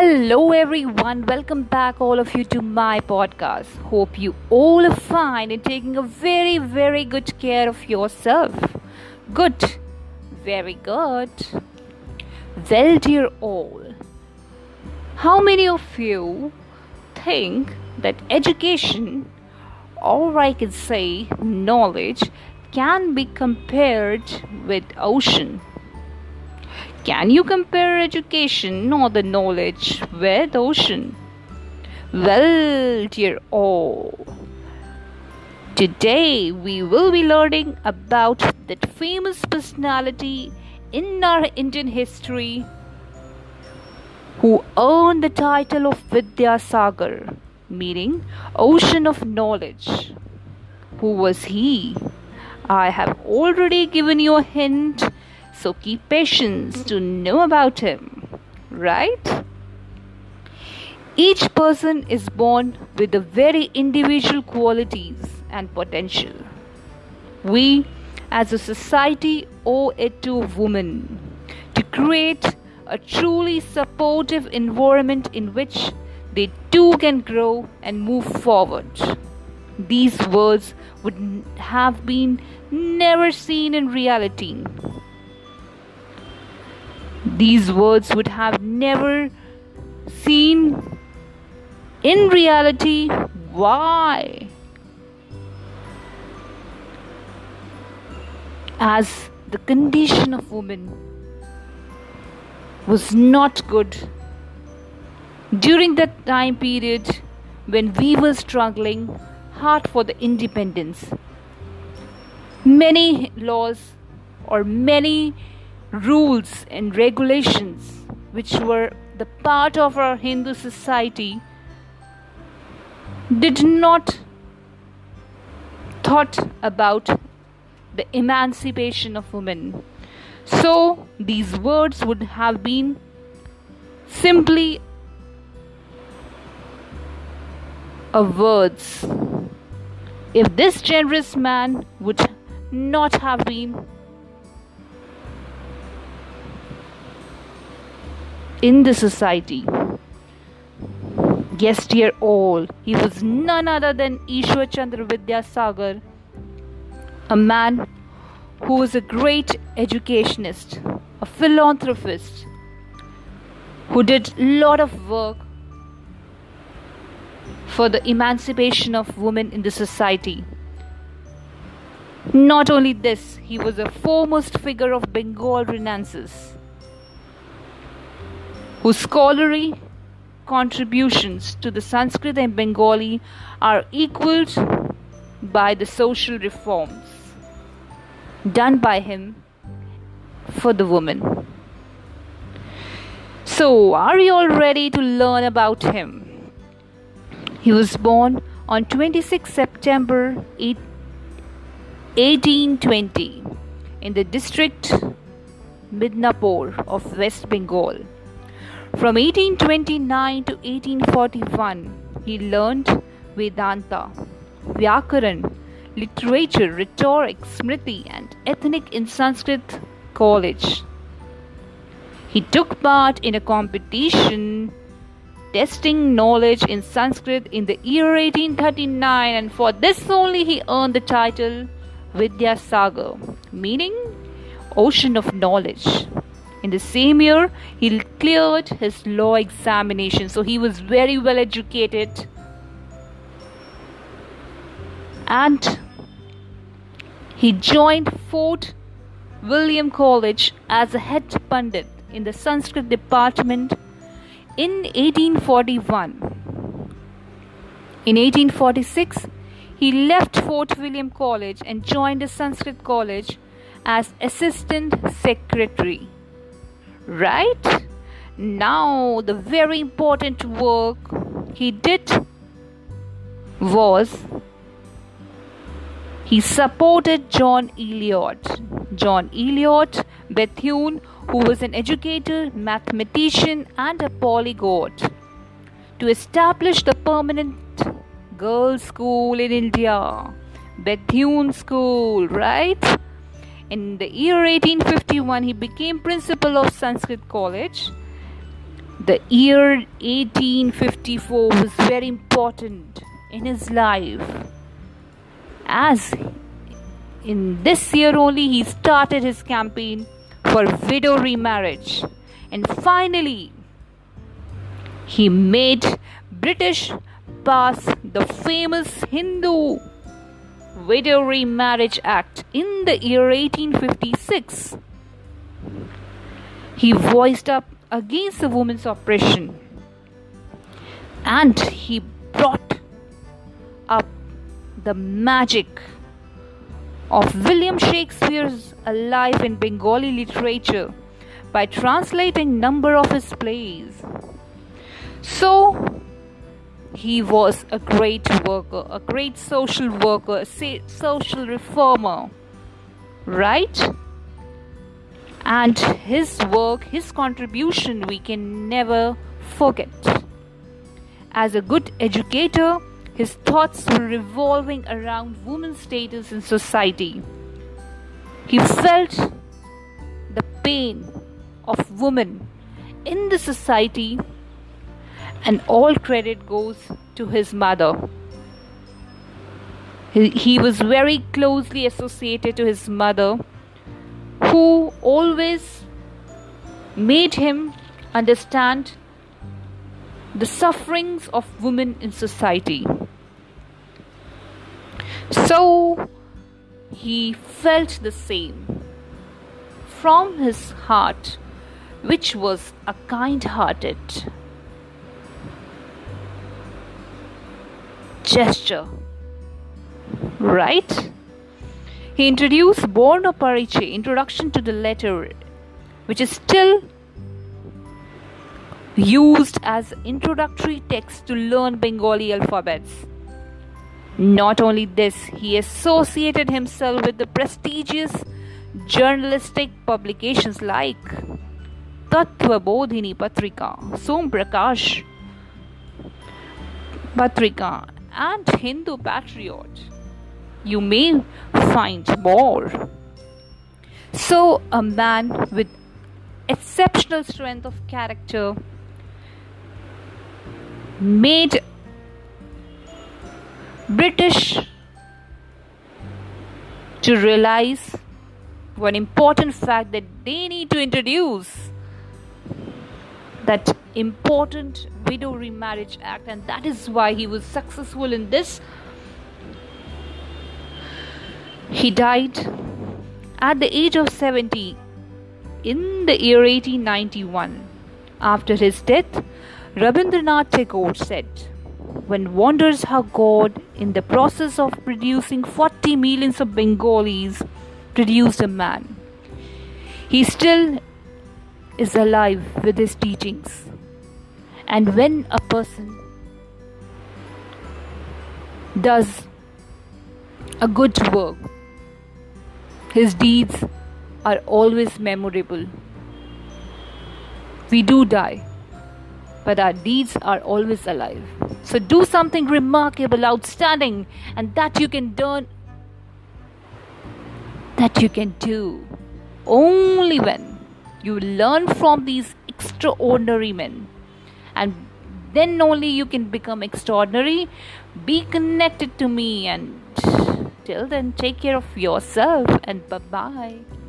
Hello, everyone. Welcome back, all of you, to my podcast. Hope you all are fine and taking a very, very good care of yourself. Good. Very good. Well, dear all, how many of you think that education, or I can say knowledge, can be compared with ocean? Can you compare education or the knowledge with ocean? Well, dear all, today we will be learning about that famous personality in our Indian history who earned the title of Vidyasagar, meaning ocean of knowledge. Who was he? I have already given you a hint so keep patience to know about him, right? Each person is born with the very individual qualities and potential. We, as a society, owe it to women to create a truly supportive environment in which they too can grow and move forward. These words would have been never seen in reality these words would have never seen in reality. Why? As the condition of women was not good during that time period when we were struggling hard for the independence. Many laws or many rules and regulations which were the part of our Hindu society did not thought about the emancipation of women. So these words would have been simply a words. If this generous man would not have been in the society. Yes, dear all, he was none other than Ishwar Chandra Vidyasagar, a man who was a great educationist, a philanthropist, who did a lot of work for the emancipation of women in the society. Not only this, he was a foremost figure of Bengal Renaissance whose scholarly contributions to the Sanskrit and Bengali are equaled by the social reforms done by him for the woman. So, are you all ready to learn about him? He was born on 26 September 1820 in the district Midnapore of West Bengal. From 1829 to 1841, he learned Vedanta, Vyakaran, literature, rhetoric, Smriti, and ethnic in Sanskrit college. He took part in a competition testing knowledge in Sanskrit in the year 1839, and for this only he earned the title Vidyasagar, meaning ocean of knowledge. In the same year, he cleared his law examination, so he was very well educated. And he joined Fort William College as a head pundit in the Sanskrit department in 1841. In 1846, he left Fort William College and joined the Sanskrit College as assistant secretary right? Now, the very important work he did was he supported John Eliot. John Eliot Bethune, who was an educator, mathematician, and a polyglot, to establish the permanent girls' school in India. Bethune School, right? In the year 1851, he became principal of Sanskrit College. The year 1854 was very important in his life as in this year only he started his campaign for widow remarriage and finally he made british pass the famous hindu widow remarriage act in the year 1856 he voiced up against the woman's oppression and he brought up the magic of William Shakespeare's life in Bengali literature by translating number of his plays. So he was a great worker, a great social worker, a social reformer, right? And his work, his contribution, we can never forget. As a good educator, his thoughts were revolving around women's status in society. He felt the pain of women in the society, and all credit goes to his mother. He, was very closely associated to his mother, who always made him understand the sufferings of women in society. So he felt the same from his heart, which was a kind hearted gesture. Right? He introduced Borno Pariche, Introduction to the Letter, which is still used as introductory text to learn Bengali alphabets. Not only this, he associated himself with the prestigious journalistic publications like Tattva Bodhini Patrika, Som Prakash Patrika, and Hindu Patriot. You may find more. So, a man with exceptional strength of character made British to realize one important fact that they need to introduce that important widow remarriage act and that is why he was successful in this he died at the age of 70 in the year 1891 after his death rabindranath tagore said one wonders how God, in the process of producing 40 millions of Bengalis, produced a man. He still is alive with his teachings. And when a person does a good work, his deeds are always memorable. We do die, but our deeds are always alive. So do something remarkable, outstanding, and that you can do. That you can do only when you learn from these extraordinary men, and then only you can become extraordinary. Be connected to me, and till then, take care of yourself, and bye bye.